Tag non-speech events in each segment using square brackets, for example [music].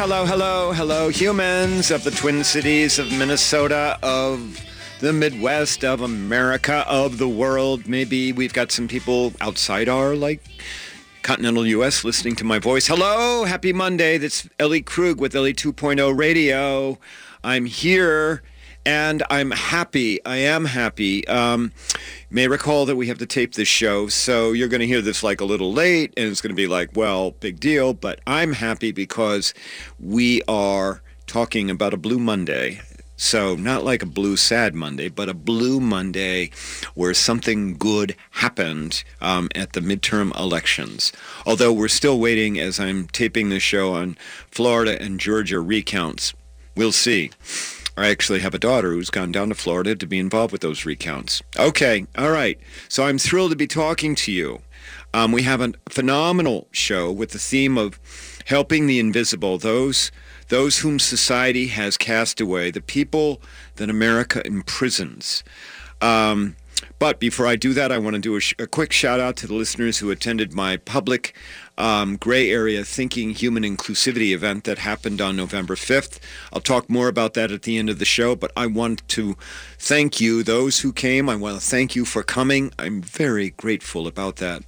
Hello, hello, hello, humans of the Twin Cities of Minnesota, of the Midwest, of America, of the world. Maybe we've got some people outside our, like, continental U.S. listening to my voice. Hello, happy Monday. That's Ellie Krug with Ellie 2.0 Radio. I'm here and I'm happy. I am happy. Um, may recall that we have to tape this show, so you're going to hear this like a little late, and it's going to be like, well, big deal. But I'm happy because we are talking about a Blue Monday. So not like a blue sad Monday, but a blue Monday where something good happened um, at the midterm elections. Although we're still waiting as I'm taping this show on Florida and Georgia recounts. We'll see. I actually have a daughter who's gone down to Florida to be involved with those recounts. Okay, all right. So I'm thrilled to be talking to you. Um, we have a phenomenal show with the theme of helping the invisible, those those whom society has cast away, the people that America imprisons. Um, but before I do that, I want to do a, sh- a, quick shout out to the listeners who attended my public um, gray area thinking human inclusivity event that happened on November 5th. I'll talk more about that at the end of the show, but I want to thank you, those who came. I want to thank you for coming. I'm very grateful about that.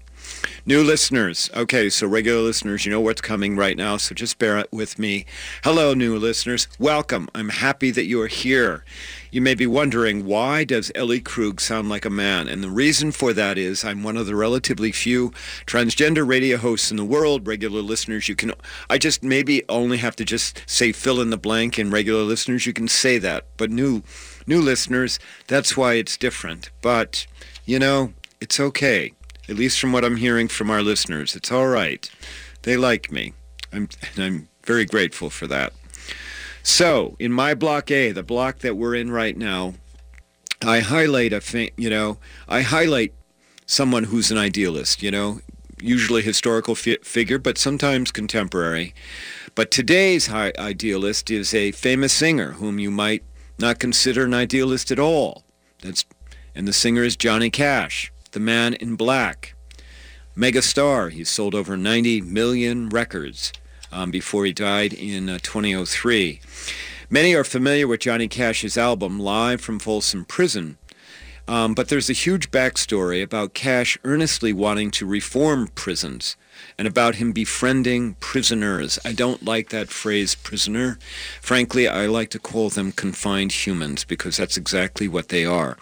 New listeners. Okay, so regular listeners, you know what's coming right now, so just bear it with me. Hello, new listeners. Welcome. I'm happy that you are here. You may be wondering, why does Ellie Krug sound like a man? And the reason for that is I'm one of the relatively few transgender radio hosts in the world. Regular listeners, you can, I just maybe only have to just say fill in the blank, and regular listeners, you can say that. But new, new listeners, that's why it's different. But, you know, it's okay at least from what I'm hearing from our listeners. It's all right. They like me. I'm, I'm very grateful for that. So, in my block A, the block that we're in right now, I highlight a, you know, I highlight someone who's an idealist, you know, usually historical fi- figure, but sometimes contemporary. But today's idealist is a famous singer whom you might not consider an idealist at all. That's, and the singer is Johnny Cash. The Man in Black. Megastar, he sold over 90 million records um, before he died in uh, 2003. Many are familiar with Johnny Cash's album Live from Folsom Prison, um, but there's a huge backstory about Cash earnestly wanting to reform prisons and about him befriending prisoners. I don't like that phrase prisoner. Frankly, I like to call them confined humans because that's exactly what they are.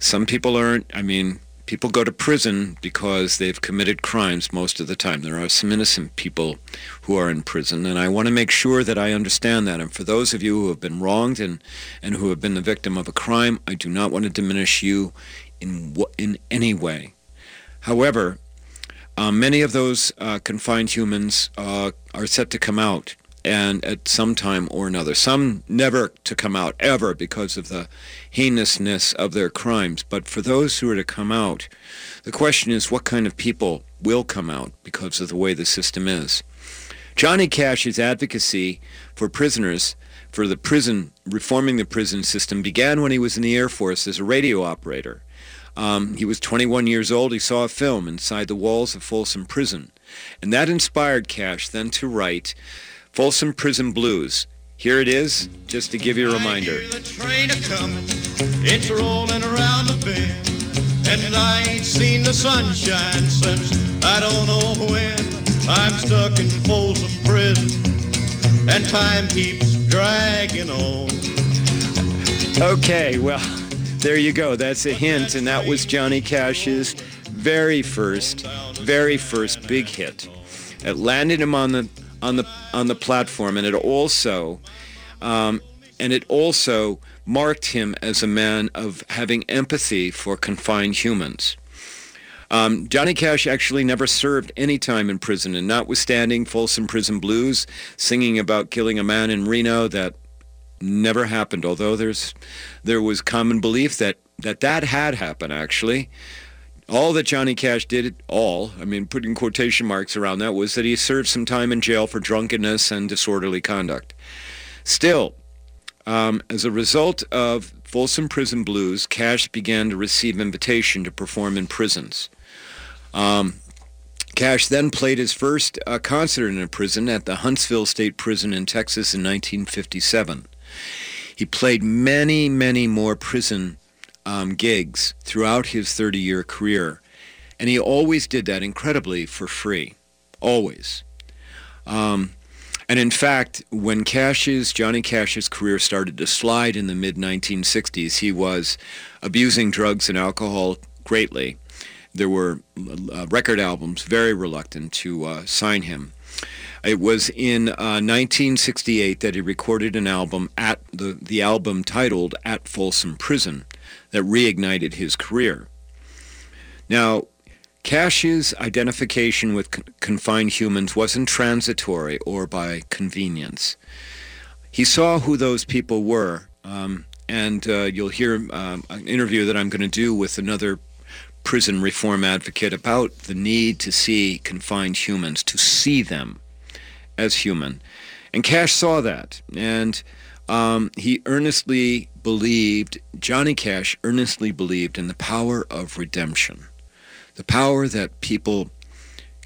Some people aren't, I mean, people go to prison because they've committed crimes most of the time. There are some innocent people who are in prison, and I want to make sure that I understand that. And for those of you who have been wronged and, and who have been the victim of a crime, I do not want to diminish you in, in any way. However, uh, many of those uh, confined humans uh, are set to come out and at some time or another. Some never to come out ever because of the heinousness of their crimes. But for those who are to come out, the question is what kind of people will come out because of the way the system is. Johnny Cash's advocacy for prisoners, for the prison, reforming the prison system, began when he was in the Air Force as a radio operator. Um, he was 21 years old. He saw a film inside the walls of Folsom Prison. And that inspired Cash then to write Folsom Prison Blues. Here it is, just to give you a reminder. it's rolling around the bend, and I ain't seen the sunshine since I don't know when. I'm stuck in Folsom Prison, and time keeps dragging on. Okay, well, there you go. That's a hint, and that was Johnny Cash's very first, very first big hit. It landed him on the on the on the platform, and it also um, and it also marked him as a man of having empathy for confined humans. Um, Johnny Cash actually never served any time in prison, and notwithstanding Folsom Prison Blues, singing about killing a man in Reno, that never happened. Although there's there was common belief that that that had happened actually all that Johnny Cash did, all, I mean, putting quotation marks around that, was that he served some time in jail for drunkenness and disorderly conduct. Still, um, as a result of Folsom Prison Blues, Cash began to receive invitation to perform in prisons. Um, Cash then played his first uh, concert in a prison at the Huntsville State Prison in Texas in 1957. He played many, many more prison um, gigs throughout his 30-year career, and he always did that incredibly for free, always. Um, and in fact, when Cash's, Johnny Cash's career started to slide in the mid-1960s, he was abusing drugs and alcohol greatly there were uh, record albums very reluctant to uh, sign him. It was in uh, 1968 that he recorded an album at the, the album titled At Folsom Prison that reignited his career. Now, Cash's identification with con- confined humans wasn't transitory or by convenience. He saw who those people were, um, and uh, you'll hear um, an interview that I'm going to do with another prison reform advocate about the need to see confined humans, to see them as human. And Cash saw that. And um, he earnestly believed, Johnny Cash earnestly believed in the power of redemption, the power that people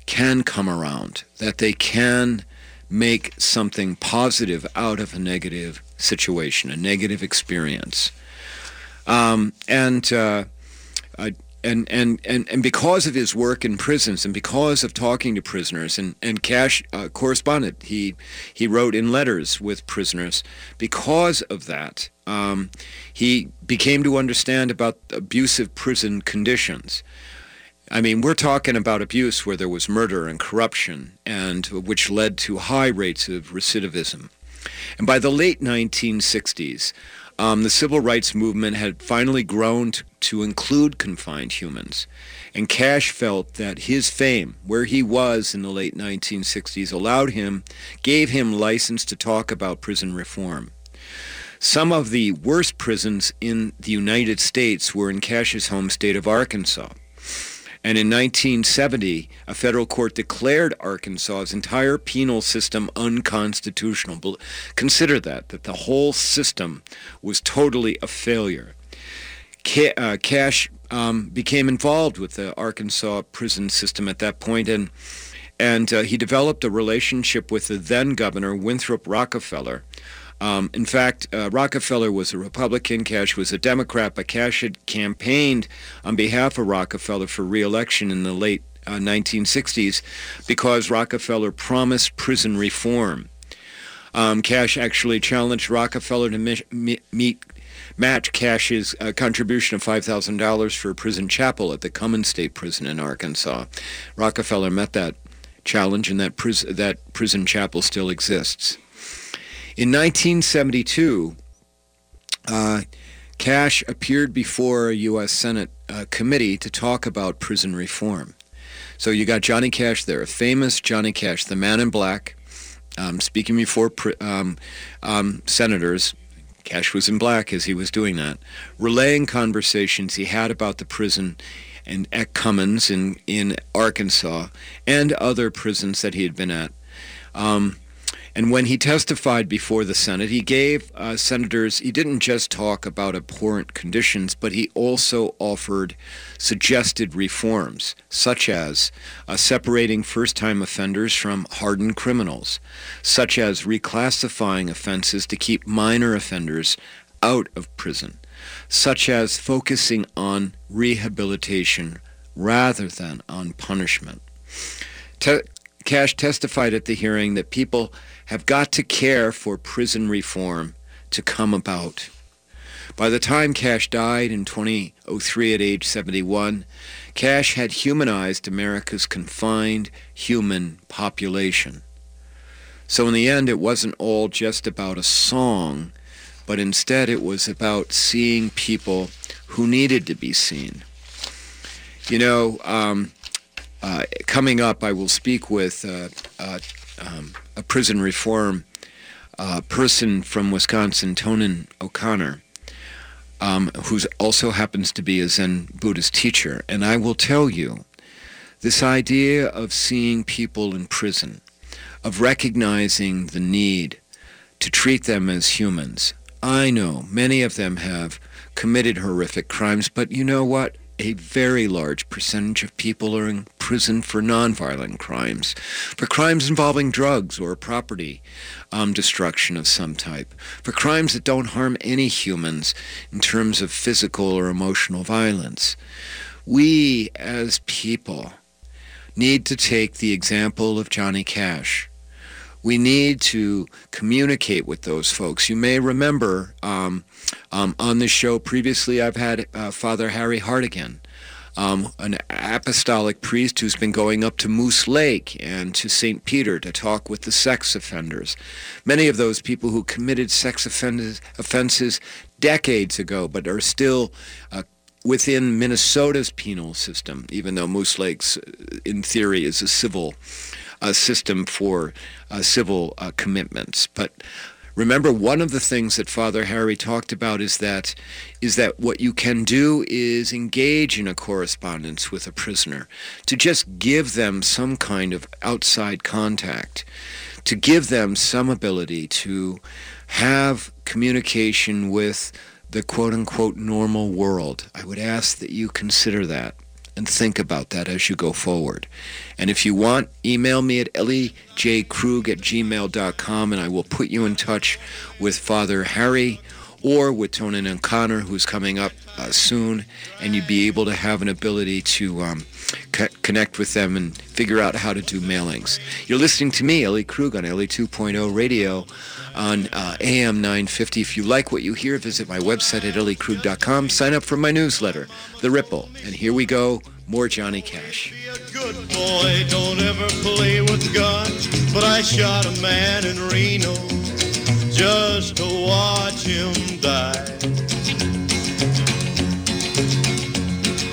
can come around, that they can make something positive out of a negative situation, a negative experience. Um, and uh, and, and, and, and because of his work in prisons and because of talking to prisoners and, and Cash uh, corresponded, he, he wrote in letters with prisoners. Because of that, um, he became to understand about abusive prison conditions. I mean, we're talking about abuse where there was murder and corruption, and which led to high rates of recidivism. And by the late 1960s, um, the civil rights movement had finally grown to, to include confined humans. And Cash felt that his fame, where he was in the late 1960s, allowed him, gave him license to talk about prison reform. Some of the worst prisons in the United States were in Cash's home state of Arkansas. And in 1970, a federal court declared Arkansas's entire penal system unconstitutional. Consider that, that the whole system was totally a failure. Uh, Cash um, became involved with the Arkansas prison system at that point, and and uh, he developed a relationship with the then governor Winthrop Rockefeller, um, in fact, uh, Rockefeller was a Republican, Cash was a Democrat, but Cash had campaigned on behalf of Rockefeller for reelection in the late uh, 1960s because Rockefeller promised prison reform. Um, Cash actually challenged Rockefeller to mi- meet match Cash's uh, contribution of $5,000 for a prison chapel at the Cummins State Prison in Arkansas. Rockefeller met that challenge, and that, that prison chapel still exists. In 1972, uh, Cash appeared before a U.S. Senate uh, committee to talk about prison reform. So you got Johnny Cash there, a famous Johnny Cash, the man in black, um, speaking before um, um, senators. Cash was in black as he was doing that, relaying conversations he had about the prison and at Cummins in, in Arkansas and other prisons that he had been at. Um, and when he testified before the Senate, he gave uh, senators, he didn't just talk about abhorrent conditions, but he also offered suggested reforms, such as uh, separating first-time offenders from hardened criminals, such as reclassifying offenses to keep minor offenders out of prison, such as focusing on rehabilitation rather than on punishment. Te- Cash testified at the hearing that people have got to care for prison reform to come about. By the time Cash died in 2003 at age 71, Cash had humanized America's confined human population. So in the end, it wasn't all just about a song, but instead it was about seeing people who needed to be seen. You know, um, uh, coming up, I will speak with uh, uh, um, a prison reform uh, person from Wisconsin, Tonen O'Connor, um, who also happens to be a Zen Buddhist teacher. And I will tell you, this idea of seeing people in prison, of recognizing the need to treat them as humans. I know many of them have committed horrific crimes, but you know what? A very large percentage of people are in prison for nonviolent crimes, for crimes involving drugs or property um, destruction of some type, for crimes that don't harm any humans in terms of physical or emotional violence. We, as people, need to take the example of Johnny Cash we need to communicate with those folks. You may remember um, um, on the show previously, I've had uh, Father Harry Hartigan. Um, an apostolic priest who's been going up to Moose Lake and to St. Peter to talk with the sex offenders. Many of those people who committed sex offenses, offenses decades ago, but are still uh, within Minnesota's penal system, even though Moose Lake's, uh, in theory, is a civil uh, system for uh, civil uh, commitments. But remember, one of the things that Father Harry talked about is that is that what you can do is engage in a correspondence with a prisoner, to just give them some kind of outside contact, to give them some ability to have communication with the quote unquote normal world. I would ask that you consider that and think about that as you go forward. And if you want, email me at ellejkrug at gmail.com and I will put you in touch with Father Harry or with Tonen O'Connor, who's coming up uh, soon, and you'd be able to have an ability to um, co- connect with them and figure out how to do mailings. You're listening to me, Ellie Krug, on Ellie 2.0 Radio on uh, AM 950. If you like what you hear, visit my website at elliekrug.com. Sign up for my newsletter, The Ripple. And here we go, more Johnny Cash. Good boy, don't ever play with guns, but I shot a man in Reno just to watch him die.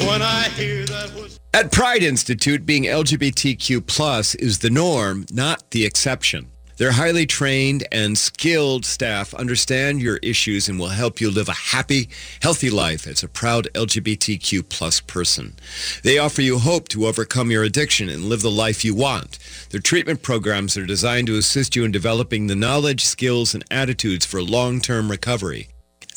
When I hear that was At Pride Institute, being LGBTQ plus is the norm, not the exception. Their highly trained and skilled staff understand your issues and will help you live a happy, healthy life as a proud LGBTQ plus person. They offer you hope to overcome your addiction and live the life you want. Their treatment programs are designed to assist you in developing the knowledge, skills, and attitudes for long-term recovery.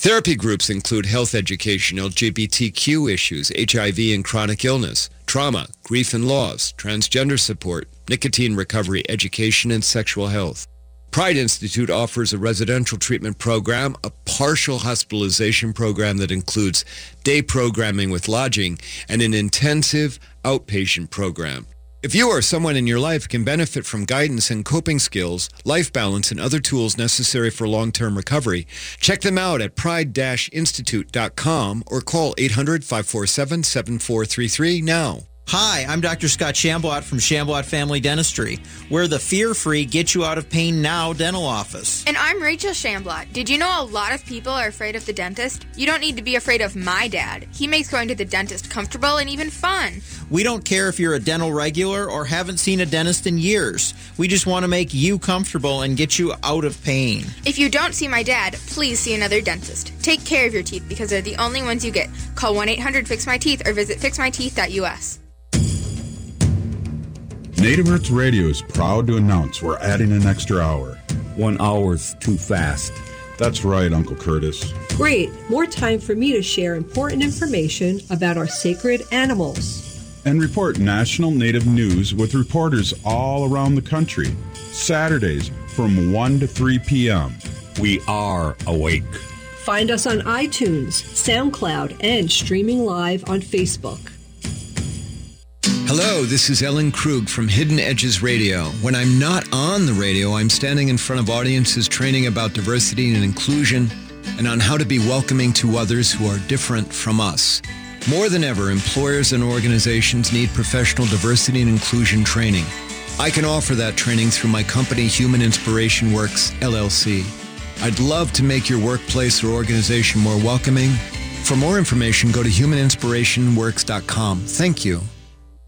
Therapy groups include health education, LGBTQ issues, HIV and chronic illness, trauma, grief and loss, transgender support, nicotine recovery education, and sexual health. Pride Institute offers a residential treatment program, a partial hospitalization program that includes day programming with lodging, and an intensive outpatient program. If you or someone in your life can benefit from guidance and coping skills, life balance, and other tools necessary for long-term recovery, check them out at pride-institute.com or call 800-547-7433 now. Hi, I'm Dr. Scott Shamblot from Shamblot Family Dentistry. We're the fear-free, get you out of pain now dental office. And I'm Rachel Shamblot. Did you know a lot of people are afraid of the dentist? You don't need to be afraid of my dad. He makes going to the dentist comfortable and even fun. We don't care if you're a dental regular or haven't seen a dentist in years. We just want to make you comfortable and get you out of pain. If you don't see my dad, please see another dentist. Take care of your teeth because they're the only ones you get. Call 1-800-FIX-MY-TEETH or visit fixmyteeth.us. Native Roots Radio is proud to announce we're adding an extra hour. One hour's too fast. That's right, Uncle Curtis. Great. More time for me to share important information about our sacred animals. And report national Native news with reporters all around the country. Saturdays from 1 to 3 p.m. We are awake. Find us on iTunes, SoundCloud, and streaming live on Facebook. Hello, this is Ellen Krug from Hidden Edges Radio. When I'm not on the radio, I'm standing in front of audiences training about diversity and inclusion and on how to be welcoming to others who are different from us. More than ever, employers and organizations need professional diversity and inclusion training. I can offer that training through my company, Human Inspiration Works, LLC. I'd love to make your workplace or organization more welcoming. For more information, go to humaninspirationworks.com. Thank you.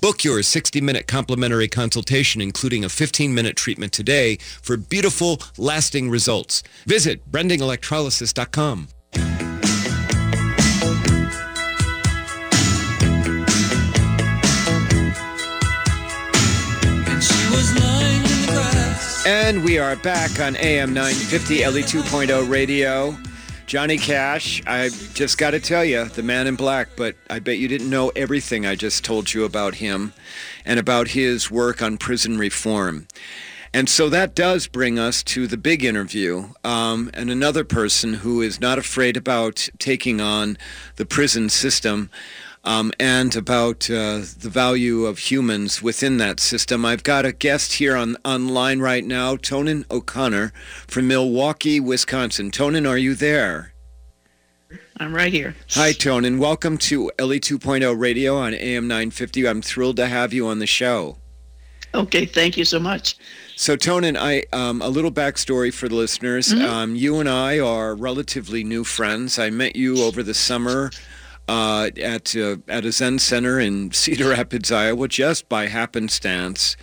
Book your 60-minute complimentary consultation, including a 15-minute treatment today for beautiful, lasting results. Visit brandingelectrolysis.com. And we are back on AM 950 Ellie 2.0 radio. Johnny Cash, I just got to tell you, the man in black, but I bet you didn't know everything I just told you about him and about his work on prison reform. And so that does bring us to the big interview um, and another person who is not afraid about taking on the prison system um, and about uh, the value of humans within that system. I've got a guest here on online right now, Tonen O'Connor from Milwaukee, Wisconsin. Tonen, are you there? I'm right here. Hi, Tonen. Welcome to Ellie 2.0 Radio on AM 950. I'm thrilled to have you on the show. Okay, thank you so much. So, Tonen, I um, a little backstory for the listeners. Mm-hmm. Um, you and I are relatively new friends. I met you over the summer uh, at uh, at a Zen center in [laughs] Cedar Rapids, Iowa, just by happenstance.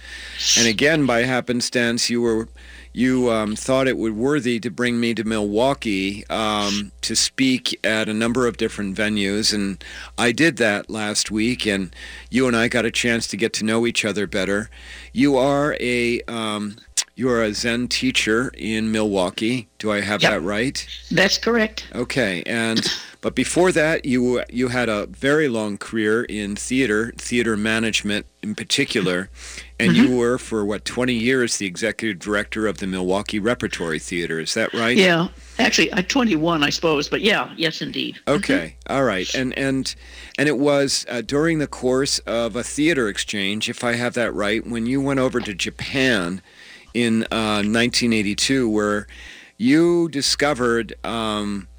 And again, by happenstance, you were you um, thought it would worthy to bring me to Milwaukee um, to speak at a number of different venues, and I did that last week. And you and I got a chance to get to know each other better. You are a um, you are a Zen teacher in Milwaukee. Do I have yep. that right? That's correct. Okay, and but before that, you you had a very long career in theater, theater management in particular, and mm-hmm. you were for what 20 years the executive director of the Milwaukee Repertory Theater. Is that right? Yeah, actually, I'm 21, I suppose, but yeah, yes, indeed. Mm-hmm. Okay, mm-hmm. All right, and and and it was uh, during the course of a theater exchange, if I have that right, when you went over to Japan in uh, 1982, where you discovered. Um, uh,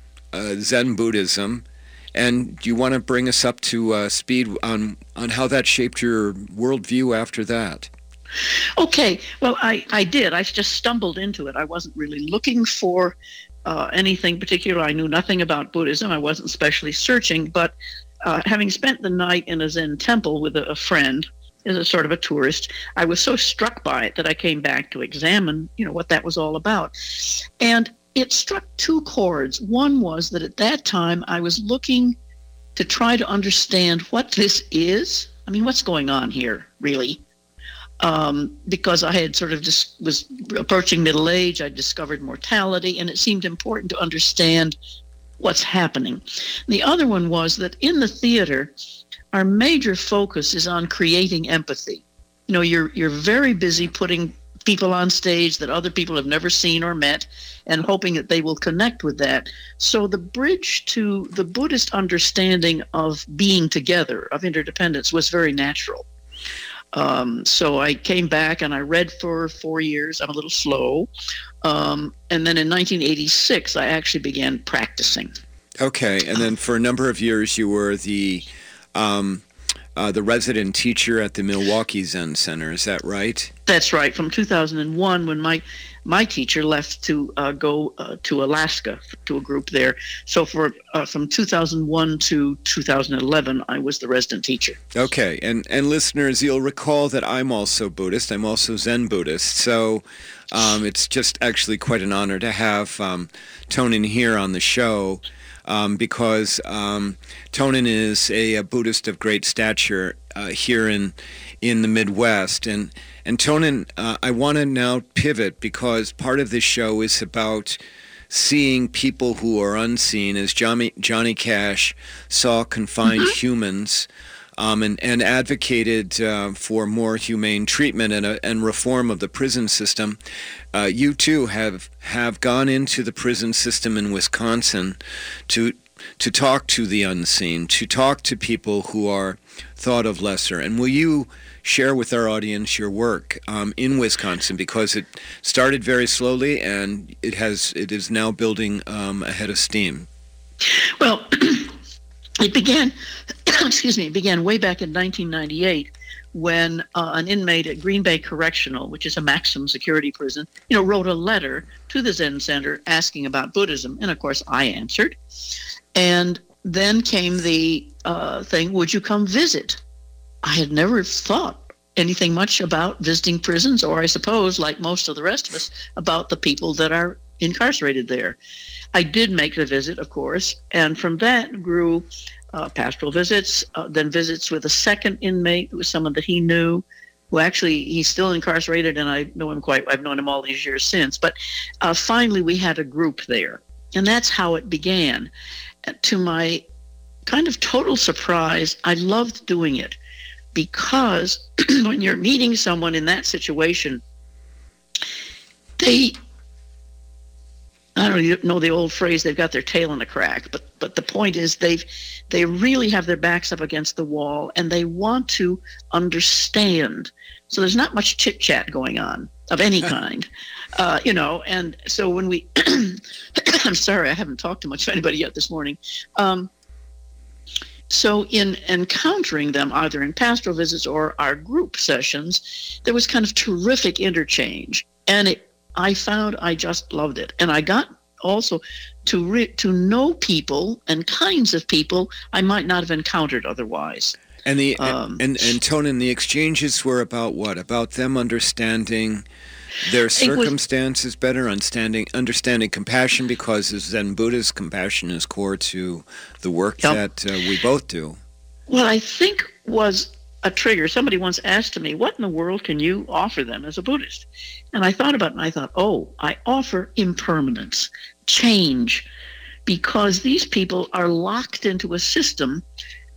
Zen Buddhism, and do you want to bring us up to uh, speed on on how that shaped your worldview after that? Okay, well, I, I did. I just stumbled into it. I wasn't really looking for uh, anything particular. I knew nothing about Buddhism. I wasn't specially searching, but uh, having spent the night in a Zen temple with a, a friend, as a sort of a tourist, I was so struck by it that I came back to examine, you know, what that was all about. And it struck two chords. One was that at that time I was looking to try to understand what this is. I mean, what's going on here, really? Um, because I had sort of just was approaching middle age, I discovered mortality, and it seemed important to understand what's happening. The other one was that in the theater, our major focus is on creating empathy. You know, you're you're very busy putting people on stage that other people have never seen or met and hoping that they will connect with that. So the bridge to the Buddhist understanding of being together, of interdependence, was very natural. Um, so I came back and I read for four years. I'm a little slow. Um, and then in 1986, I actually began practicing. Okay. And then for a number of years, you were the um, uh, the resident teacher at the Milwaukee Zen Center. Is that right? That's right. From 2001, when my my teacher left to uh, go uh, to Alaska to a group there. So for uh, from 2001 to 2011, I was the resident teacher. Okay, and and listeners, you'll recall that I'm also Buddhist. I'm also Zen Buddhist. So. Um, it's just actually quite an honor to have um, Tonen here on the show um, because um, Tonen is a, a, Buddhist of great stature uh, here in in the Midwest, and and Tonen, uh, I want to now pivot because part of this show is about seeing people who are unseen, as Johnny Johnny Cash saw confined mm-hmm. humans um, and, and advocated uh, for more humane treatment and, uh, and reform of the prison system. Uh, you too have have gone into the prison system in Wisconsin to to talk to the unseen, to talk to people who are thought of lesser. And will you share with our audience your work um, in Wisconsin because it started very slowly and it has it is now building um, ahead of steam. Well, [clears throat] it began, [coughs] excuse me, it began way back in 1998 when uh, an inmate at Green Bay Correctional, which is a maximum security prison, you know, wrote a letter to the Zen Center asking about Buddhism, and of course I answered. And then came the uh, thing, would you come visit? I had never thought anything much about visiting prisons, or I suppose, like most of the rest of us, about the people that are incarcerated there. I did make the visit, of course, and from that grew uh, pastoral visits, uh, then visits with a second inmate who was someone that he knew, who actually he's still incarcerated, and I know him quite. I've known him all these years since. But uh, finally, we had a group there, and that's how it began. To my kind of total surprise, I loved doing it because [clears throat] when you're meeting someone in that situation, they I don't know the old phrase they've got their tail in a crack, but but the point is they've they really have their backs up against the wall and they want to understand. So there's not much chit chat going on of any [laughs] kind, uh, you know. And so when we, [coughs] I'm sorry, I haven't talked to much of anybody yet this morning. Um, so, in encountering them, either in pastoral visits or our group sessions, there was kind of terrific interchange. And it, I found I just loved it. And I got also to re- to know people and kinds of people I might not have encountered otherwise. And the um, and and Tone and the exchanges were about what? About them understanding their circumstances was, better, understanding understanding compassion because as Zen Buddhist compassion is core to the work yep. that uh, we both do. Well, I think was a trigger. Somebody once asked me, "What in the world can you offer them as a Buddhist?" And I thought about it, and I thought, "Oh, I offer impermanence, change, because these people are locked into a system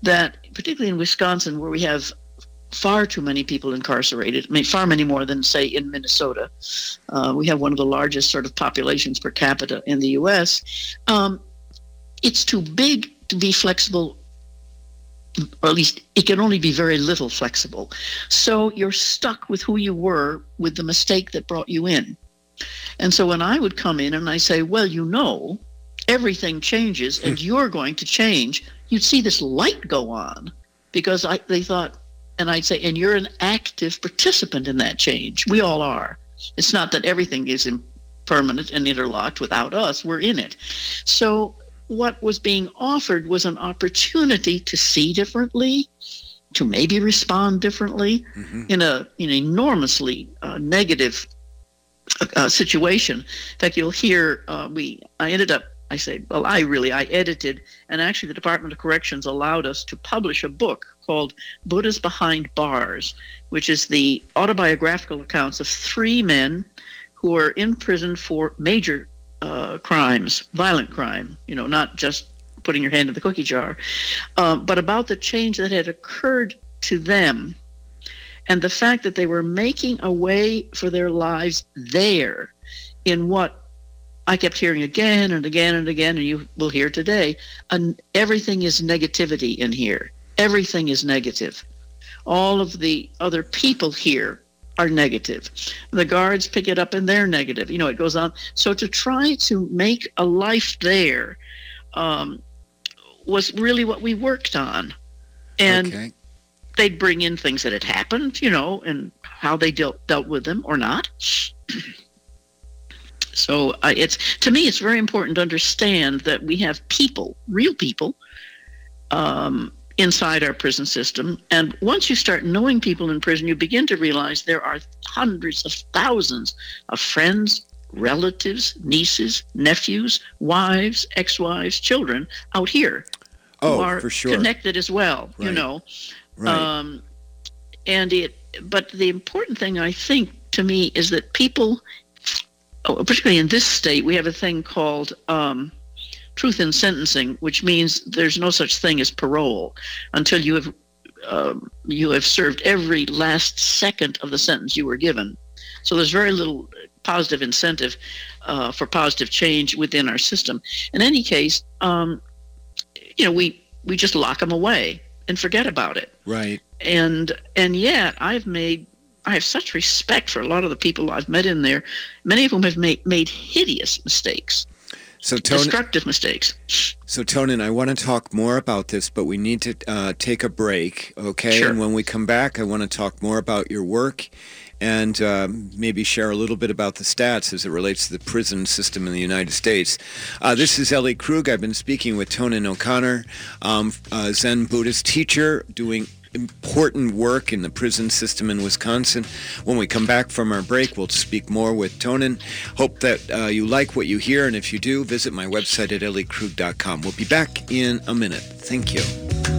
that, particularly in Wisconsin, where we have far too many people incarcerated. I mean, far many more than, say, in Minnesota. Uh, we have one of the largest sort of populations per capita in the U.S. Um, it's too big to be flexible, or at least it can only be very little flexible. So you're stuck with who you were with the mistake that brought you in. And so when I would come in and I say, well, you know, everything changes and hmm. you're going to change, you'd see this light go on because I, they thought, and I'd say, and you're an active participant in that change. We all are. It's not that everything is permanent and interlocked without us. We're in it. So what was being offered was an opportunity to see differently, to maybe respond differently mm-hmm. in a in an enormously uh, negative uh, situation. In fact, you'll hear uh, we. I ended up I say, well, I really, I edited, and actually the Department of Corrections allowed us to publish a book called Buddha's Behind Bars, which is the autobiographical accounts of three men who are in prison for major uh, crimes, violent crime, you know, not just putting your hand in the cookie jar, uh, but about the change that had occurred to them and the fact that they were making a way for their lives there in what I kept hearing again and again and again, and you will hear today, and everything is negativity in here. Everything is negative. All of the other people here are negative. The guards pick it up and they're negative. You know, it goes on. So to try to make a life there um, was really what we worked on. And okay. they'd bring in things that had happened, you know, and how they dealt dealt with them or not. [clears throat] So uh, it's to me, it's very important to understand that we have people, real people, um, inside our prison system. And once you start knowing people in prison, you begin to realize there are hundreds of thousands of friends, relatives, nieces, nephews, wives, ex-wives, children out here oh, who are sure. connected as well. Right. You know, right. Um, and it. But the important thing I think to me is that people Oh, particularly in this state, we have a thing called um, truth in sentencing, which means there's no such thing as parole until you have um, you have served every last second of the sentence you were given. So there's very little positive incentive uh, for positive change within our system. In any case, um, you know, we we just lock them away and forget about it. Right. And and yet I've made I have such respect for a lot of the people I've met in there. Many of them have made, made hideous mistakes. So Tony, destructive mistakes. So Tonen, I want to talk more about this, but we need to uh, take a break, okay? Sure. And when we come back, I want to talk more about your work and uh, maybe share a little bit about the stats as it relates to the prison system in the United States. Uh, this is Ellie Krug. I've been speaking with Tonen O'Connor, um, Zen Buddhist teacher, doing important work in the prison system in Wisconsin. When we come back from our break, we'll speak more with Tonen. Hope that uh, you like what you hear, and if you do, visit my website at elliekrug.com. We'll be back in a minute. Thank you.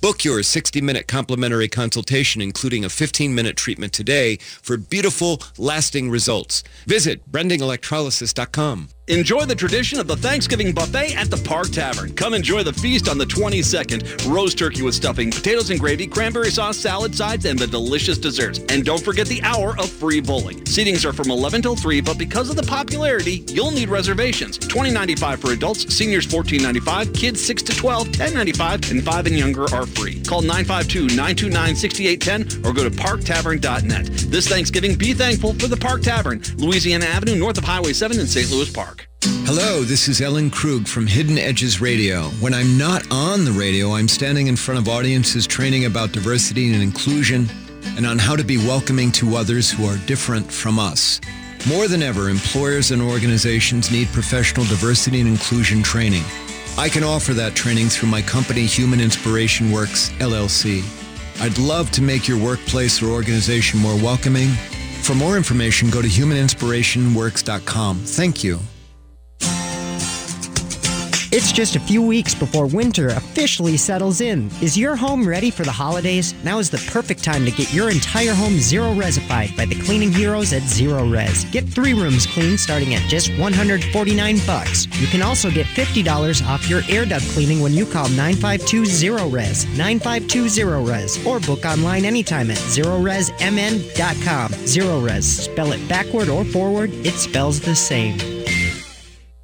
Book your 60-minute complimentary consultation, including a 15-minute treatment today for beautiful, lasting results. Visit brendingelectrolysis.com. Enjoy the tradition of the Thanksgiving buffet at the Park Tavern. Come enjoy the feast on the 22nd. Roast turkey with stuffing, potatoes and gravy, cranberry sauce, salad sides, and the delicious desserts. And don't forget the hour of free bowling. Seatings are from 11 till 3, but because of the popularity, you'll need reservations. $20.95 for adults, seniors $14.95, kids 6 to 12 $10.95, and 5 and younger are free. Call 952-929-6810 or go to parktavern.net. This Thanksgiving, be thankful for the Park Tavern, Louisiana Avenue, north of Highway 7 in St. Louis Park. Hello, this is Ellen Krug from Hidden Edges Radio. When I'm not on the radio, I'm standing in front of audiences training about diversity and inclusion and on how to be welcoming to others who are different from us. More than ever, employers and organizations need professional diversity and inclusion training. I can offer that training through my company, Human Inspiration Works, LLC. I'd love to make your workplace or organization more welcoming. For more information, go to humaninspirationworks.com. Thank you. It's just a few weeks before winter officially settles in. Is your home ready for the holidays? Now is the perfect time to get your entire home zero resified by the cleaning heroes at Zerorez. Get three rooms cleaned starting at just 149 bucks. You can also get $50 off your air duct cleaning when you call 952 Zerorez, 952 Zerorez, or book online anytime at zerorezmn.com. Zero Res, spell it backward or forward, it spells the same.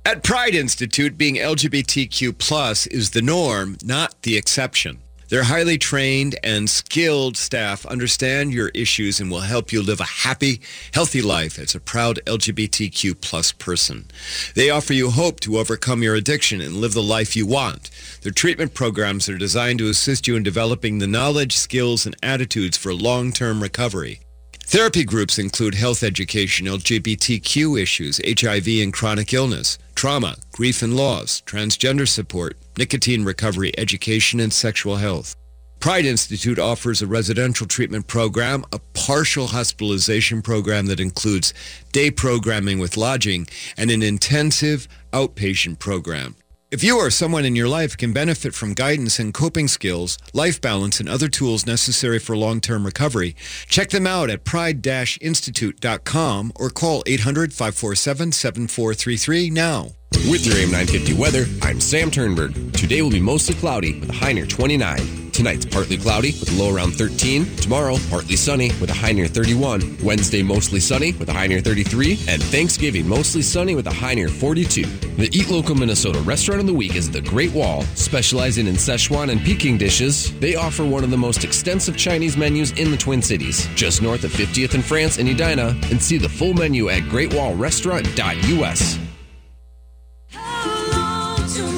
At Pride Institute, being LGBTQ plus is the norm, not the exception. Their highly trained and skilled staff understand your issues and will help you live a happy, healthy life as a proud LGBTQ plus person. They offer you hope to overcome your addiction and live the life you want. Their treatment programs are designed to assist you in developing the knowledge, skills, and attitudes for long-term recovery. Therapy groups include health education, LGBTQ issues, HIV and chronic illness, trauma, grief and loss, transgender support, nicotine recovery, education, and sexual health. Pride Institute offers a residential treatment program, a partial hospitalization program that includes day programming with lodging, and an intensive outpatient program. If you or someone in your life can benefit from guidance and coping skills, life balance, and other tools necessary for long-term recovery, check them out at pride-institute.com or call 800-547-7433 now. With your AM 950 weather, I'm Sam Turnberg. Today will be mostly cloudy with a high near 29. Tonight's partly cloudy with a low around 13. Tomorrow, partly sunny with a high near 31. Wednesday, mostly sunny with a high near 33. And Thanksgiving, mostly sunny with a high near 42. The Eat Local Minnesota restaurant of the week is The Great Wall. Specializing in Szechuan and Peking dishes, they offer one of the most extensive Chinese menus in the Twin Cities, just north of 50th and France in Edina, and see the full menu at greatwallrestaurant.us.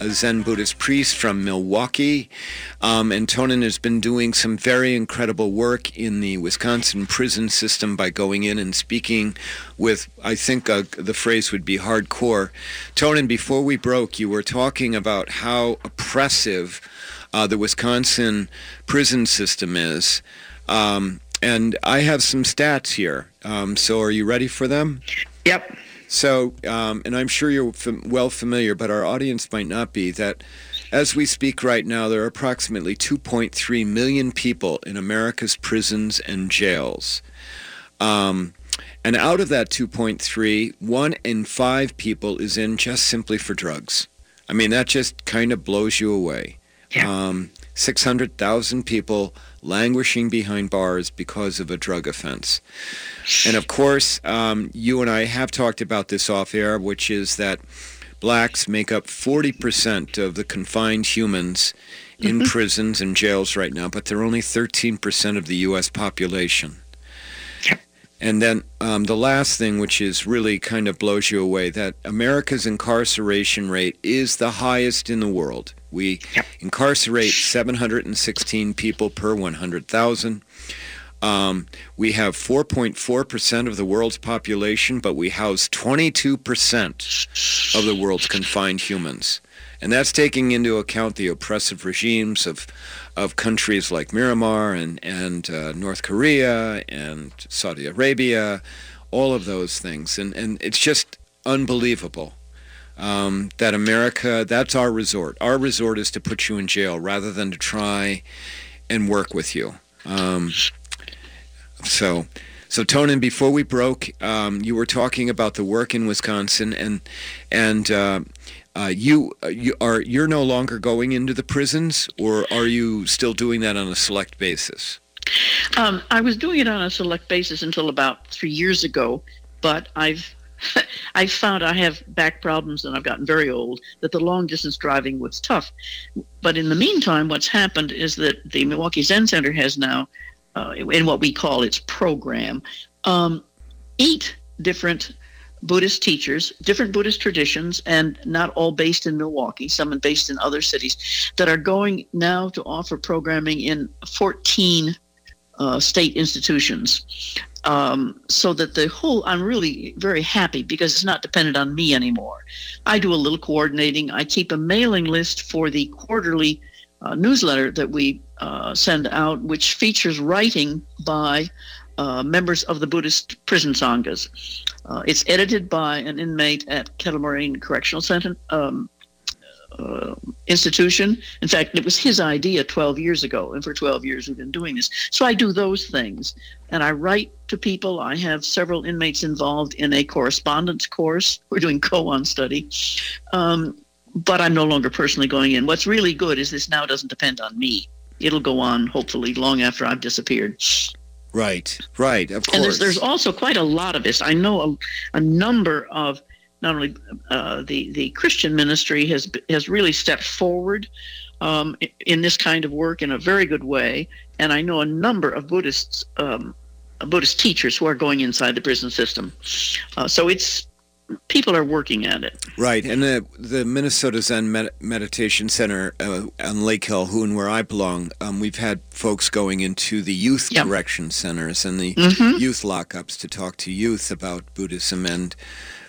a Zen Buddhist priest from Milwaukee. Um, and Tonen has been doing some very incredible work in the Wisconsin prison system by going in and speaking with, I think uh, the phrase would be hardcore. Tonen, before we broke, you were talking about how oppressive uh, the Wisconsin prison system is. Um, and I have some stats here. Um, so are you ready for them? Yep. So, um, and I'm sure you're fam- well familiar, but our audience might not be, that as we speak right now, there are approximately 2.3 million people in America's prisons and jails. Um, and out of that 2.3, one in five people is in just simply for drugs. I mean, that just kind of blows you away. Um, 600,000 people languishing behind bars because of a drug offense. And of course, um, you and I have talked about this off air, which is that blacks make up 40% of the confined humans in Mhm. prisons and jails right now, but they're only 13% of the U.S. population. And then um, the last thing, which is really kind of blows you away, that America's incarceration rate is the highest in the world. We incarcerate 716 people per 100,000. Um, we have 4.4% of the world's population, but we house 22% of the world's confined humans. And that's taking into account the oppressive regimes of, of countries like Myanmar and, and uh, North Korea and Saudi Arabia, all of those things. And, and it's just unbelievable um, that America, that's our resort. Our resort is to put you in jail rather than to try and work with you. Um, so, so Tonen, before we broke, um, you were talking about the work in Wisconsin, and and uh, uh, you uh, you are you're no longer going into the prisons, or are you still doing that on a select basis? Um, I was doing it on a select basis until about three years ago, but I've [laughs] I found I have back problems and I've gotten very old. That the long distance driving was tough. But in the meantime, what's happened is that the Milwaukee Zen Center has now, uh, in what we call its program, um, eight different Buddhist teachers, different Buddhist traditions, and not all based in Milwaukee, some are based in other cities, that are going now to offer programming in 14 uh, state institutions. Um, so that the whole, I'm really very happy because it's not dependent on me anymore. I do a little coordinating. I keep a mailing list for the quarterly uh, newsletter that we uh, send out, which features writing by uh, members of the Buddhist prison sanghas. Uh, it's edited by an inmate at Kettle Moraine Correctional Center um, uh, institution. In fact, it was his idea 12 years ago, and for 12 years we've been doing this. So I do those things, and I write to people. I have several inmates involved in a correspondence course. We're doing koan study. Um, but I'm no longer personally going in. What's really good is this now doesn't depend on me. It'll go on hopefully long after I've disappeared. Right, right, of course. And there's there's also quite a lot of this. I know a, a number of not only uh, the the Christian ministry has has really stepped forward um, in this kind of work in a very good way, and I know a number of Buddhists. Um, Buddhist teachers who are going inside the prison system, uh, so it's people are working at it. Right, and the the Minnesota Zen Med- Meditation Center uh, on Lake Calhoun, where I belong, um, we've had folks going into the youth correction centers and the Mhm. youth lockups to talk to youth about Buddhism, and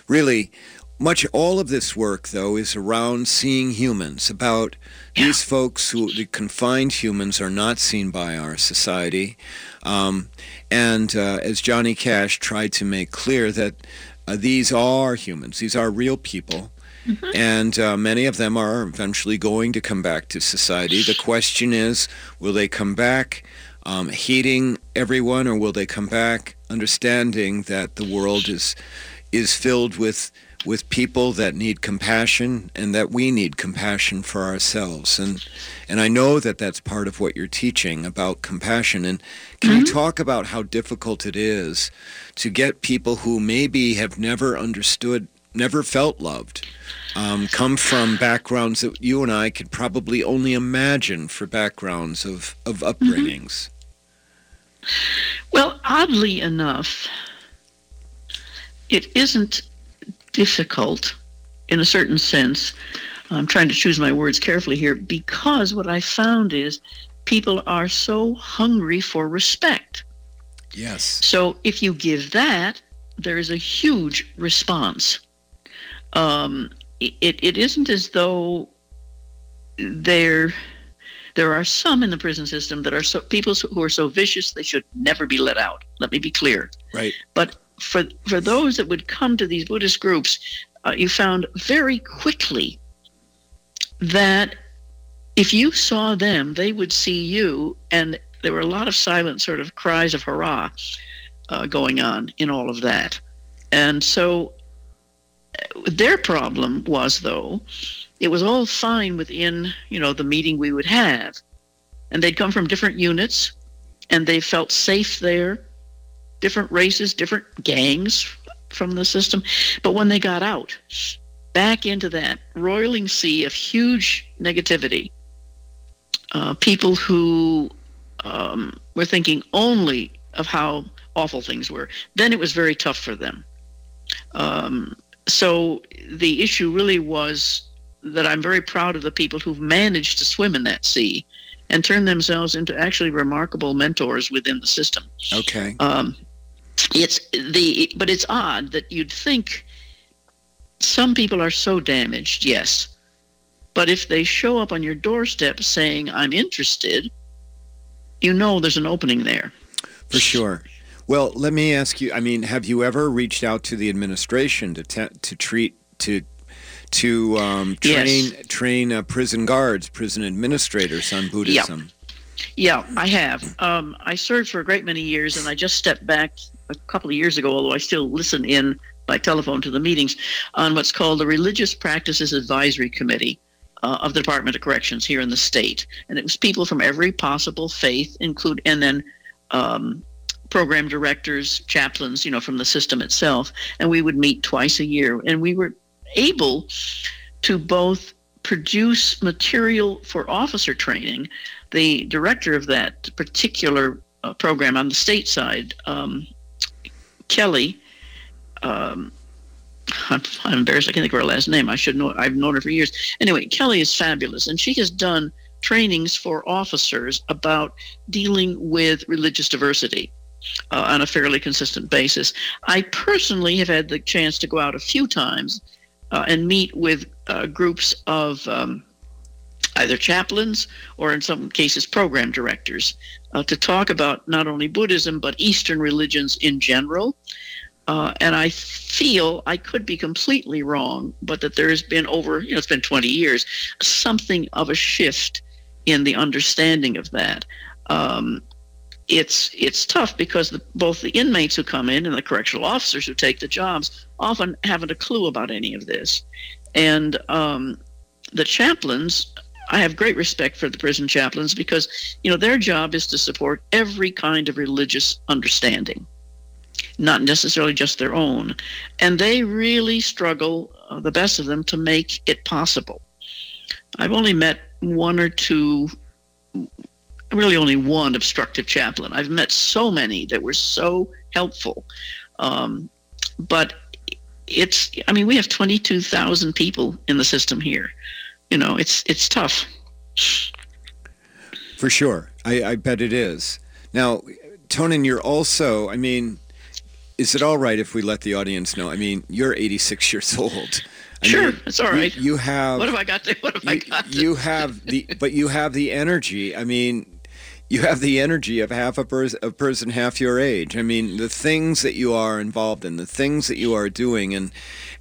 really, much all of this work though is around seeing humans, about these folks who the confined humans are not seen by our society, um, and uh, as Johnny Cash tried to make clear that uh, these are humans, these are real people. And uh, many of them are eventually going to come back to society. The question is, will they come back um, hating everyone, or will they come back understanding that the world is is filled with with people that need compassion, and that we need compassion for ourselves? And and I know that that's part of what you're teaching about compassion. And can you talk about how difficult it is to get people who maybe have never understood, never felt loved? um, come from backgrounds that you and I could probably only imagine for backgrounds of, of upbringings. Well, oddly enough, it isn't difficult in a certain sense. I'm trying to choose my words carefully here because what I found is people are so hungry for respect. Yes. So if you give that, there is a huge response. Um, it, it isn't as though there there are some in the prison system that are so people who are so vicious they should never be let out. Let me be clear. Right. But for for those that would come to these Buddhist groups, uh, you found very quickly that if you saw them, they would see you, and there were a lot of silent sort of cries of hurrah uh, going on in all of that. And so uh, their problem was, though, it was all fine within, you know, the meeting we would have. And they'd come from different units and they felt safe there, different races, different gangs from the system. But when they got out, back into that roiling sea of huge negativity, uh, people who um, were thinking only of how awful things were, then it was very tough for them. Um, so the issue really was that I'm very proud of the people who've managed to swim in that sea and turn themselves into actually remarkable mentors within the system. Okay. Um, it's the but it's odd that you'd think some people are so damaged, yes. But if they show up on your doorstep saying, I'm interested, you know there's an opening there. For sure. Well, let me ask you. I mean, have you ever reached out to the administration to te- to treat to to um, train Yes. train uh, prison guards, prison administrators on Buddhism? Yeah, I have. Um, I served for a great many years, and I just stepped back a couple of years ago, although I still listen in by telephone to the meetings, on what's called the Religious Practices Advisory Committee uh, of the Department of Corrections here in the state. And it was people from every possible faith, include and then um, program directors, chaplains, you know, from the system itself. And we would meet twice a year, and we were able to both produce material for officer training. The director of that particular uh, program on the state side, um, Kelly, um, I'm, I'm embarrassed. I can't think of her last name. I should know. I've known her for years. Anyway, Kelly is fabulous, and she has done trainings for officers about dealing with religious diversity uh, on a fairly consistent basis. I personally have had the chance to go out a few times uh, and meet with uh, groups of um, either chaplains or, in some cases, program directors uh, to talk about not only Buddhism but Eastern religions in general. Uh, and I feel I could be completely wrong, but that there has been over, you know, it's been 20 years, something of a shift in the understanding of that. Um, it's it's tough because the, both the inmates who come in and the correctional officers who take the jobs often haven't a clue about any of this, and um, the chaplains. I have great respect for the prison chaplains because you know their job is to support every kind of religious understanding, not necessarily just their own, and they really struggle, uh, the best of them, to make it possible. I've only met one or two really only one obstructive chaplain. I've met so many that were so helpful. Um, but it's, I mean, we have 22,000 people in the system here. You know, it's, it's tough. For sure. I, I bet it is. Now, Tonen, you're also, I mean, is it all right if we let the audience know? I mean, you're 86 [laughs] years old. I Sure, mean, it's all right. you- You, have What have I got to, what have I got to? you have the but you have the energy. I mean, you have the energy of half a, pers- a person half your age. I mean, the things that you are involved in, the things that you are doing, and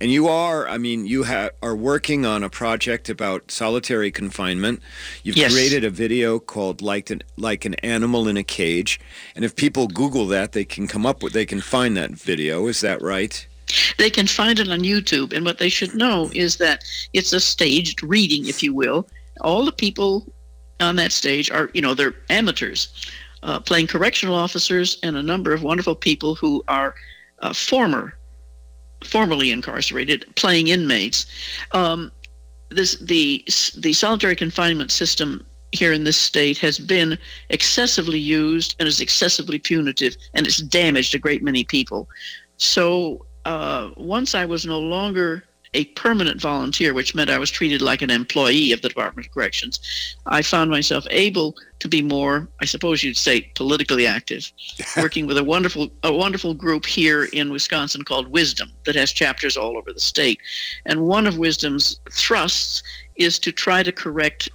and you are. I mean, you ha- are working on a project about solitary confinement. You've Yes. created a video called "Like an Like an Animal in a Cage," and if people Google that, they can come up with they can find that video. Is that right? They can find it on YouTube. And what they should know is that it's a staged reading, if you will. All the people on that stage are, you know, they're amateurs uh, playing correctional officers and a number of wonderful people who are uh, former, formerly incarcerated, playing inmates. Um, this the the solitary confinement system here in this state has been excessively used and is excessively punitive, and it's damaged a great many people. So uh, once I was no longer a permanent volunteer, which meant I was treated like an employee of the Department of Corrections, I found myself able to be more, I suppose you'd say, politically active, [laughs] working with a wonderful, a wonderful group here in Wisconsin called Wisdom that has chapters all over the state. And one of Wisdom's thrusts is to try to correct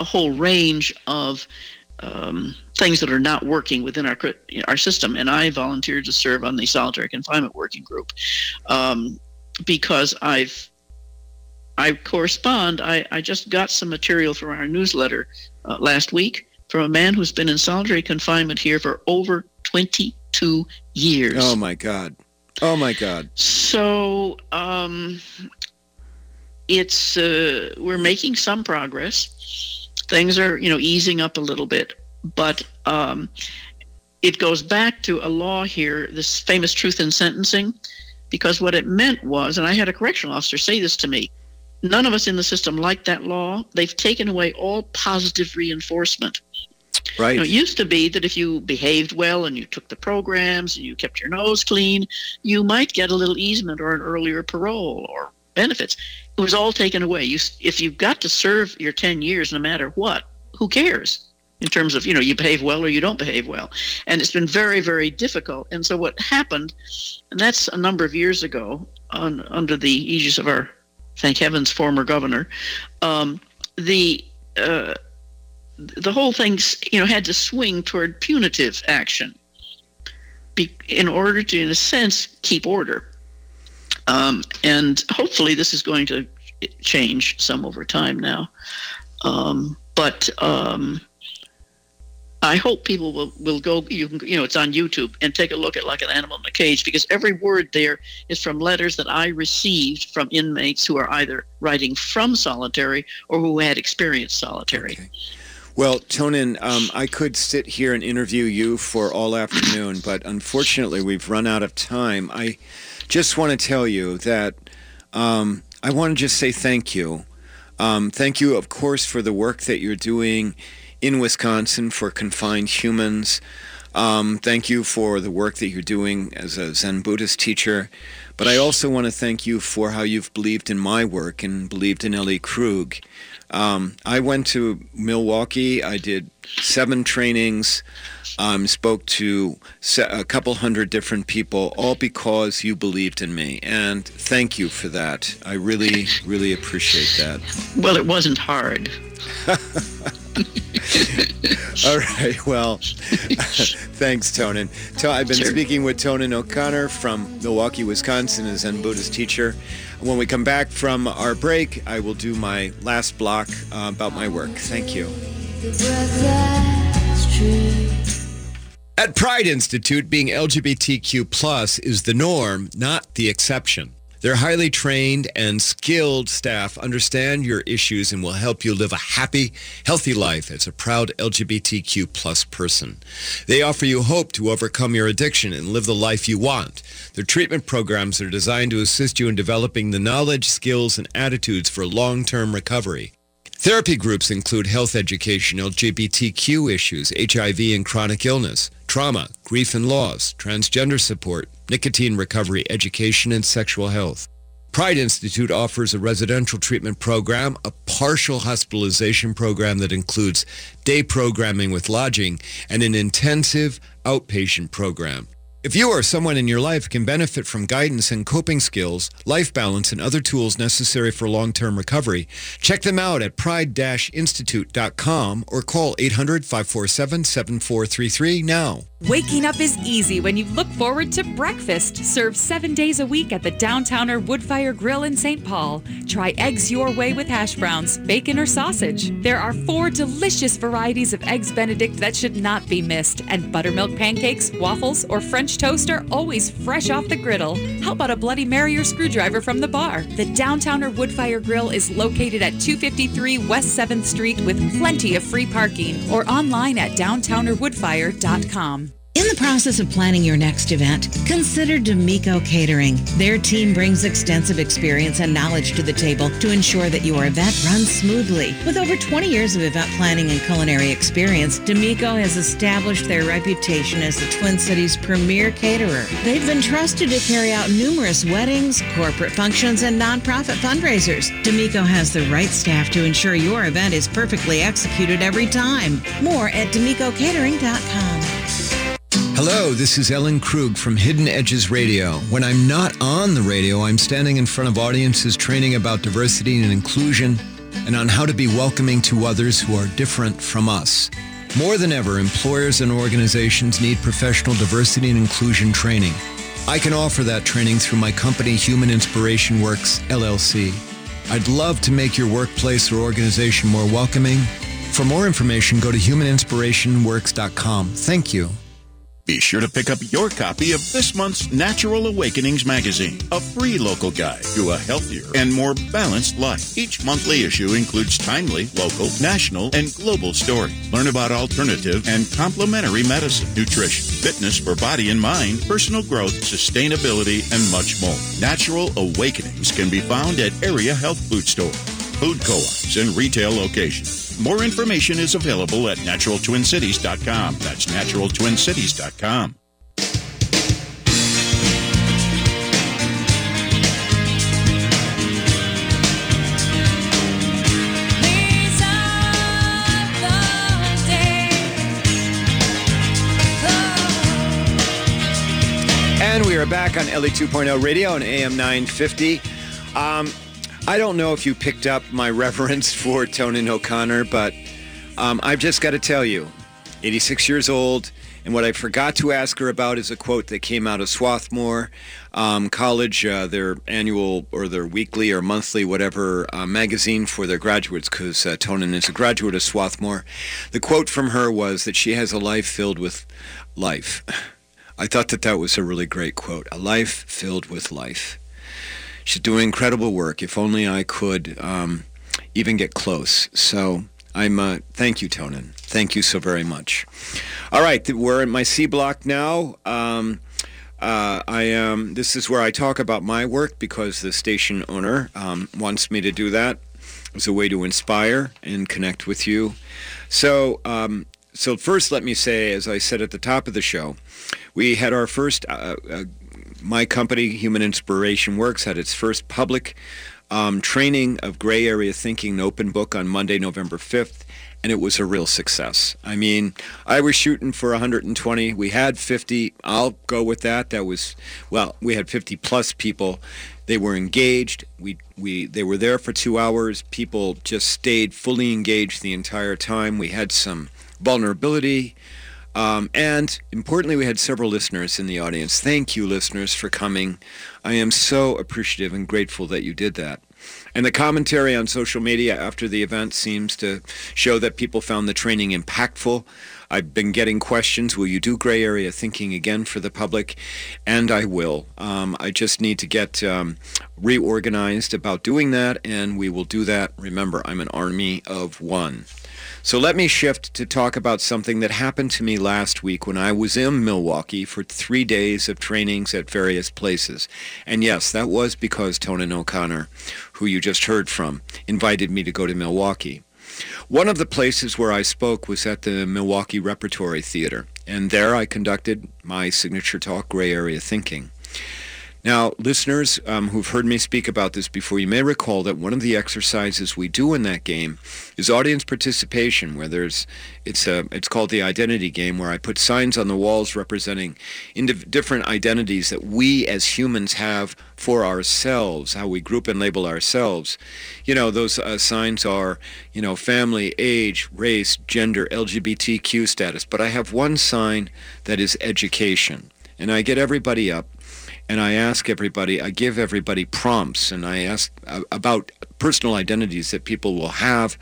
a whole range of um, things that are not working within our our system. And I volunteered to serve on the solitary confinement working group um, because I've I correspond. I, I just got some material for our newsletter uh, last week from a man who's been in solitary confinement here for over 22 years. Oh my God! Oh my God! So, um, it's uh, we're making some progress. Things are you know easing up a little bit, but um, it goes back to a law here, this famous truth in sentencing, because what it meant was, and I had a correctional officer say this to me. None of us in the system like that law. They've taken away all positive reinforcement. Right. You know, it used to be that if you behaved well and you took the programs and you kept your nose clean, you might get a little easement or an earlier parole or benefits. It was all taken away. You, if you've got to serve your 10 years no matter what, who cares? In terms of, you know, you behave well or you don't behave well. And it's been very, very difficult. And so what happened, and that's a number of years ago on, under the aegis of our, thank heavens, former governor, um, the uh, the whole thing, you know, had to swing toward punitive action be, in order to, in a sense, keep order. Um, and hopefully, this is going to change some over time now. Um, but um, I hope people will, will go. You can, you know, it's on YouTube and take a look at like an animal in a cage because every word there is from letters that I received from inmates who are either writing from solitary or who had experienced solitary. Okay. Well, Tonen, um, I could sit here and interview you for all afternoon, but unfortunately, we've run out of time. I just want to tell you that um, I want to just say thank you. Um, thank you, of course, for the work that you're doing in Wisconsin for confined humans. Um, thank you for the work that you're doing as a Zen Buddhist teacher. But I also want to thank you for how you've believed in my work and believed in Ellie Krug. Um, I went to Milwaukee. I did seven trainings, um, spoke to a couple hundred different people, all because you believed in me. And thank you for that. I really, really appreciate that. Well, it wasn't hard. [laughs] All right. Well, [laughs] thanks, Tonen. I've been sure. speaking with Tonen O'Connor from Milwaukee, Wisconsin, as Zen Buddhist teacher. When we come back from our break, I will do my last block uh, about my work. Thank you. At Pride Institute, being LGBTQ plus is the norm, not the exception. Their highly trained and skilled staff understand your issues and will help you live a happy, healthy life as a proud LGBTQ plus person. They offer you hope to overcome your addiction and live the life you want. Their treatment programs are designed to assist you in developing the knowledge, skills, and attitudes for long-term recovery. Therapy groups include health education, LGBTQ issues, HIV and chronic illness, trauma, grief and loss, transgender support, nicotine recovery education, and sexual health. Pride Institute offers a residential treatment program, a partial hospitalization program that includes day programming with lodging, and an intensive outpatient program. If you or someone in your life can benefit from guidance and coping skills, life balance, and other tools necessary for long-term recovery, check them out at pride-institute.com or call 800-547-7433 now. Waking up is easy when you look forward to breakfast, served seven days a week at the Downtowner Woodfire Grill in St. Paul. Try eggs your way with hash browns, bacon, or sausage. There are four delicious varieties of Eggs Benedict that should not be missed, and buttermilk pancakes, waffles, or French toast are always fresh off the griddle. How about a Bloody Mary or screwdriver from the bar? The Downtowner Woodfire Grill is located at 253 West 7th Street with plenty of free parking or online at downtownerwoodfire.com. In the process of planning your next event, consider D'Amico Catering. Their team brings extensive experience and knowledge to the table to ensure that your event runs smoothly. With over 20 years of event planning and culinary experience, D'Amico has established their reputation as the Twin Cities' premier caterer. They've been trusted to carry out numerous weddings, corporate functions, and nonprofit fundraisers. D'Amico has the right staff to ensure your event is perfectly executed every time. More at DeMicoCatering.com. Hello, this is Ellen Krug from Hidden Edges Radio. When I'm not on the radio, I'm standing in front of audiences training about diversity and inclusion and on how to be welcoming to others who are different from us. More than ever, employers and organizations need professional diversity and inclusion training. I can offer that training through my company, Human Inspiration Works, LLC. I'd love to make your workplace or organization more welcoming. For more information, go to humaninspirationworks.com. Thank you. Be sure to pick up your copy of this month's Natural Awakenings magazine, a free local guide to a healthier and more balanced life. Each monthly issue includes timely, local, national, and global stories. Learn about alternative and complementary medicine, nutrition, fitness for body and mind, personal growth, sustainability, and much more. Natural Awakenings can be found at area health food stores, food co-ops, and retail locations. More information is available at naturaltwincities.com. That's naturaltwincities.com. And we are back on Ellie 2.0 radio on AM 950. Um, I don't know if you picked up my [laughs] reverence for Tonen O'Connor, but um, I've just got to tell you, 86 years old, and what I forgot to ask her about is a quote that came out of Swarthmore um, College, uh, their annual or their weekly or monthly, whatever, uh, magazine for their graduates, because uh, Tonen is a graduate of Swarthmore. The quote from her was that she has a life filled with life. [laughs] I thought that that was a really great quote. A life filled with life. She's doing incredible work. If only I could um, even get close. So I'm uh, thank you, Tonen. Thank you so very much. All right, we're in my C block now. Um, uh, I am. This is where I talk about my work because the station owner um, wants me to do that as a way to inspire and connect with you. So, um, so first, let me say, as I said at the top of the show, we had our first. Uh, uh, my company, Human Inspiration Works, had its first public um, training of gray area thinking, an open book on Monday, November 5th, and it was a real success. I mean, I was shooting for 120. We had 50. I'll go with that. That was, well, we had 50 plus people. They were engaged. We, we, they were there for two hours. People just stayed fully engaged the entire time. We had some vulnerability. Um, and importantly, we had several listeners in the audience. Thank you, listeners, for coming. I am so appreciative and grateful that you did that. And the commentary on social media after the event seems to show that people found the training impactful. I've been getting questions, will you do gray area thinking again for the public? And I will. Um, I just need to get um, reorganized about doing that, and we will do that. Remember, I'm an army of one. So let me shift to talk about something that happened to me last week when I was in Milwaukee for three days of trainings at various places. And yes, that was because Tonen O'Connor, who you just heard from, invited me to go to Milwaukee. One of the places where I spoke was at the Milwaukee Repertory Theater, and there I conducted my signature talk, Gray Area Thinking. Now, listeners um, who've heard me speak about this before, you may recall that one of the exercises we do in that game is audience participation, where there's it's a it's called the identity game, where I put signs on the walls representing indiv- different identities that we as humans have for ourselves, how we group and label ourselves. You know, those uh, signs are you know family, age, race, gender, LGBTQ status. But I have one sign that is education, and I get everybody up and I ask everybody, I give everybody prompts, and I ask uh, about personal identities that people will have,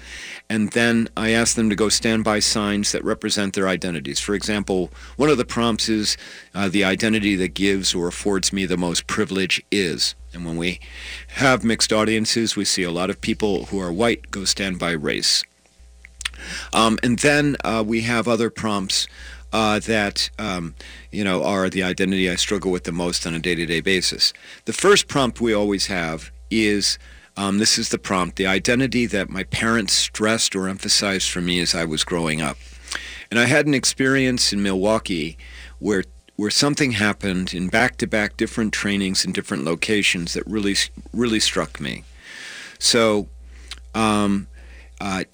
and then I ask them to go stand by signs that represent their identities. For example, one of the prompts is uh, the identity that gives or affords me the most privilege is. And when we have mixed audiences, we see a lot of people who are white go stand by race. Um, and then uh, we have other prompts uh, that um, you know are the identity I struggle with the most on a day-to-day basis. The first prompt we always have is um, this is the prompt: the identity that my parents stressed or emphasized for me as I was growing up. And I had an experience in Milwaukee where where something happened in back-to-back different trainings in different locations that really really struck me. So. Um, uh,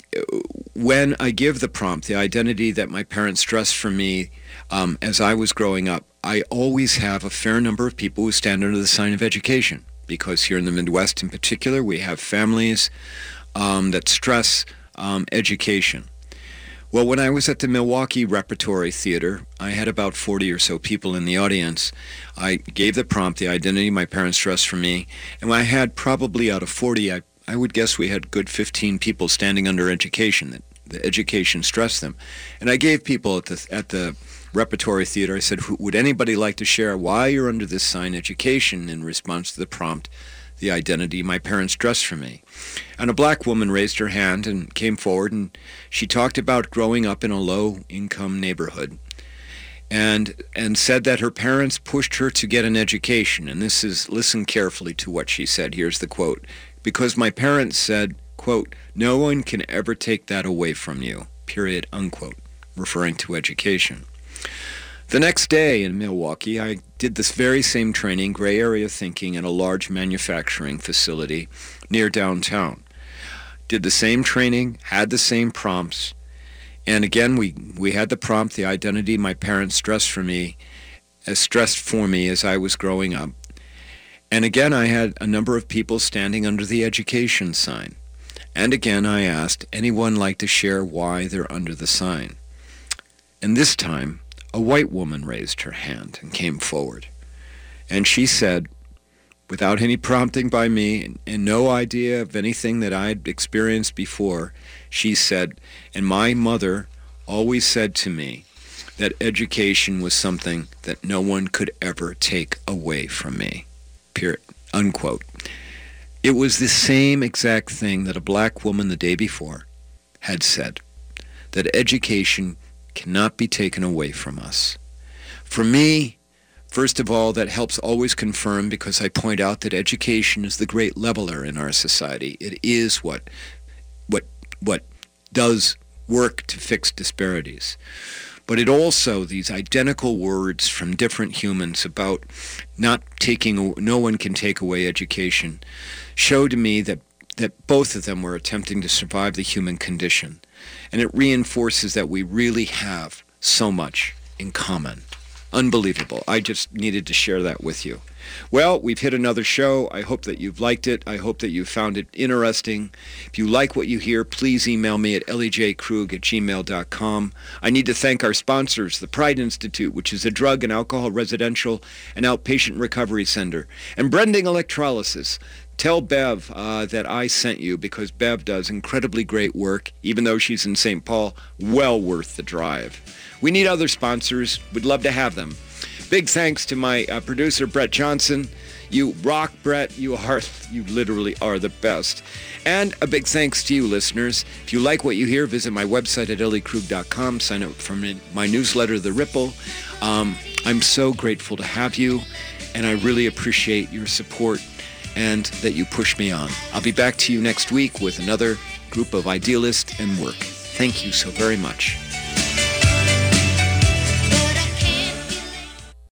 when I give the prompt, the identity that my parents stressed for me um, as I was growing up, I always have a fair number of people who stand under the sign of education because here in the Midwest in particular, we have families um, that stress um, education. Well, when I was at the Milwaukee Repertory Theater, I had about 40 or so people in the audience. I gave the prompt, the identity my parents stressed for me, and I had probably out of 40, I I would guess we had good 15 people standing under education that the education stressed them. And I gave people at the at the repertory theater. I said, would anybody like to share why you're under this sign education in response to the prompt, the identity my parents dressed for me? And a black woman raised her hand and came forward and she talked about growing up in a low income neighborhood and and said that her parents pushed her to get an education and this is listen carefully to what she said here's the quote because my parents said quote no one can ever take that away from you period unquote referring to education the next day in Milwaukee, I did this very same training, gray area thinking, in a large manufacturing facility near downtown. Did the same training, had the same prompts, and again, we, we had the prompt, the identity my parents stressed for me, as uh, stressed for me as I was growing up. And again, I had a number of people standing under the education sign. And again, I asked, anyone like to share why they're under the sign? And this time, a white woman raised her hand and came forward. And she said, without any prompting by me and, no idea of anything that I'd experienced before, she said, and my mother always said to me that education was something that no one could ever take away from me. Unquote. It was the same exact thing that a black woman the day before had said, that education cannot be taken away from us. For me, first of all, that helps always confirm because I point out that education is the great leveler in our society. It is what what what does work to fix disparities. But it also, these identical words from different humans about not taking, no one can take away education, show to me that, that both of them were attempting to survive the human condition. And it reinforces that we really have so much in common. Unbelievable. I just needed to share that with you. Well, we've hit another show. I hope that you've liked it. I hope that you found it interesting. If you like what you hear, please email me at lejkrug at gmail.com. I need to thank our sponsors, the Pride Institute, which is a drug and alcohol residential and outpatient recovery center, and Brending Electrolysis. Tell Bev uh, that I sent you because Bev does incredibly great work, even though she's in St. Paul. Well worth the drive. We need other sponsors. We'd love to have them. Big thanks to my uh, producer, Brett Johnson. You rock, Brett. You are, you literally are the best. And a big thanks to you, listeners. If you like what you hear, visit my website at elliekrug.com. Sign up for my newsletter, The Ripple. Um, I'm so grateful to have you, and I really appreciate your support and that you push me on. I'll be back to you next week with another group of idealists and work. Thank you so very much.